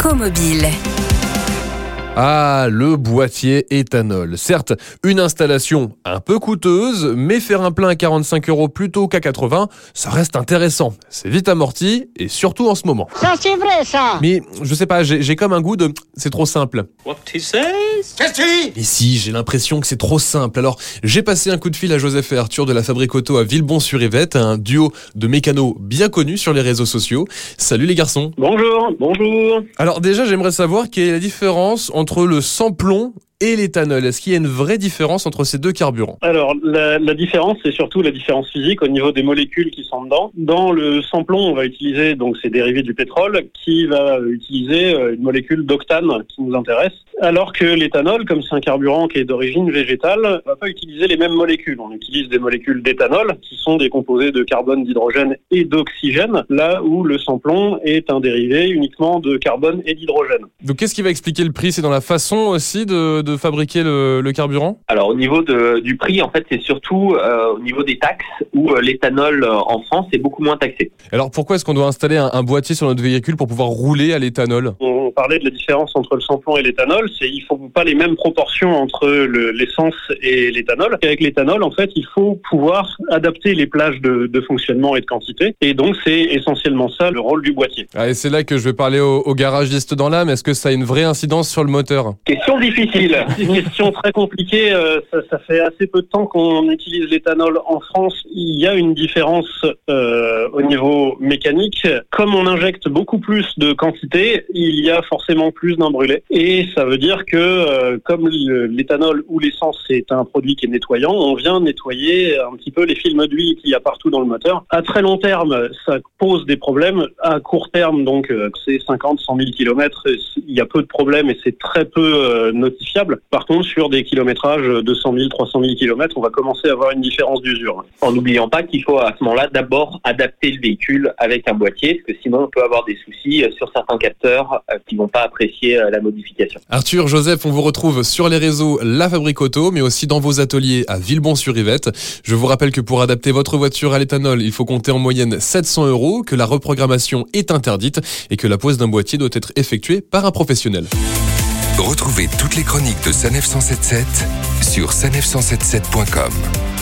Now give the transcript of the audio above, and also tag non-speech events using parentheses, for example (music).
Écomobile. Ah, le boîtier éthanol. Certes, une installation un peu coûteuse, mais faire un plein à 45 euros plutôt qu'à 80, ça reste intéressant. C'est vite amorti, et surtout en ce moment. Ça, c'est vrai, ça Mais je sais pas, j'ai comme un goût de... C'est trop simple. What he says? Et si, j'ai l'impression que c'est trop simple. Alors, j'ai passé un coup de fil à Joseph et Arthur de la Fabrique Auto à Villebon-sur-Yvette, un duo de mécanos bien connus sur les réseaux sociaux. Salut les garçons. Bonjour, bonjour. Alors déjà, j'aimerais savoir quelle est la différence entre le sans-plomb et l'éthanol. Est-ce qu'il y a une vraie différence entre ces deux carburants? Alors, la, la différence, c'est surtout la différence physique au niveau des molécules qui sont dedans. Dans le sans-plomb, on va utiliser donc ces dérivés du pétrole, qui va utiliser euh, une molécule d'octane qui nous intéresse, alors que l'éthanol, comme c'est un carburant qui est d'origine végétale, va pas utiliser les mêmes molécules. On utilise des molécules d'éthanol, qui sont des composés de carbone, d'hydrogène et d'oxygène, là où le sans-plomb est un dérivé uniquement de carbone et d'hydrogène. Donc qu'est-ce qui va expliquer le prix? C'est dans la façon aussi de, de fabriquer le, le carburant Alors au niveau de- du prix, en fait, c'est surtout euh, au niveau des taxes où euh, l'éthanol euh, en France est beaucoup moins taxé. Alors pourquoi est-ce qu'on doit installer un, un boîtier sur notre véhicule pour pouvoir rouler à l'éthanol? On parlait de la différence entre le sans-plomb et l'éthanol, c'est il faut pas les mêmes proportions entre le- l'essence et l'éthanol. Avec l'éthanol, en fait, il faut pouvoir adapter les plages de, de fonctionnement et de quantité. Et donc, c'est essentiellement ça le rôle du boîtier. ah, Et c'est là que je vais parler au, au garagiste dans l'âme. Est-ce que ça a une vraie incidence sur le moteur? Question difficile. (laughs) Question très compliquée. euh, Ça, ça fait assez peu de temps qu'on utilise l'éthanol en France. Il y a une différence euh, au niveau mécanique. Comme on injecte beaucoup plus de quantité, il y a forcément plus d'un brûlé. Et ça veut dire que euh, comme l'éthanol ou l'essence est un produit qui est nettoyant, on vient nettoyer un petit peu les films d'huile qu'il y a partout dans le moteur. À très long terme, ça pose des problèmes. À court terme, donc euh, c'est 50, 100 000 kilomètres, il y a peu de problèmes et c'est très peu euh, notifiable. Par contre, sur des kilométrages de 100 000, 300 000 kilomètres, on va commencer à avoir une différence d'usure. En n'oubliant pas qu'il faut à ce moment-là d'abord adapter le véhicule avec un boîtier, parce que sinon on peut avoir des soucis sur certains capteurs qui vont pas apprécier euh, la modification. Arthur, Joseph, on vous retrouve sur les réseaux La Fabrique Auto, mais aussi dans vos ateliers à Villebon-sur-Yvette. Je vous rappelle que pour adapter votre voiture à l'éthanol, il faut compter en moyenne 700 euros, que la reprogrammation est interdite et que la pose d'un boîtier doit être effectuée par un professionnel. Retrouvez toutes les chroniques de Sanef 177 sur sanef177.com.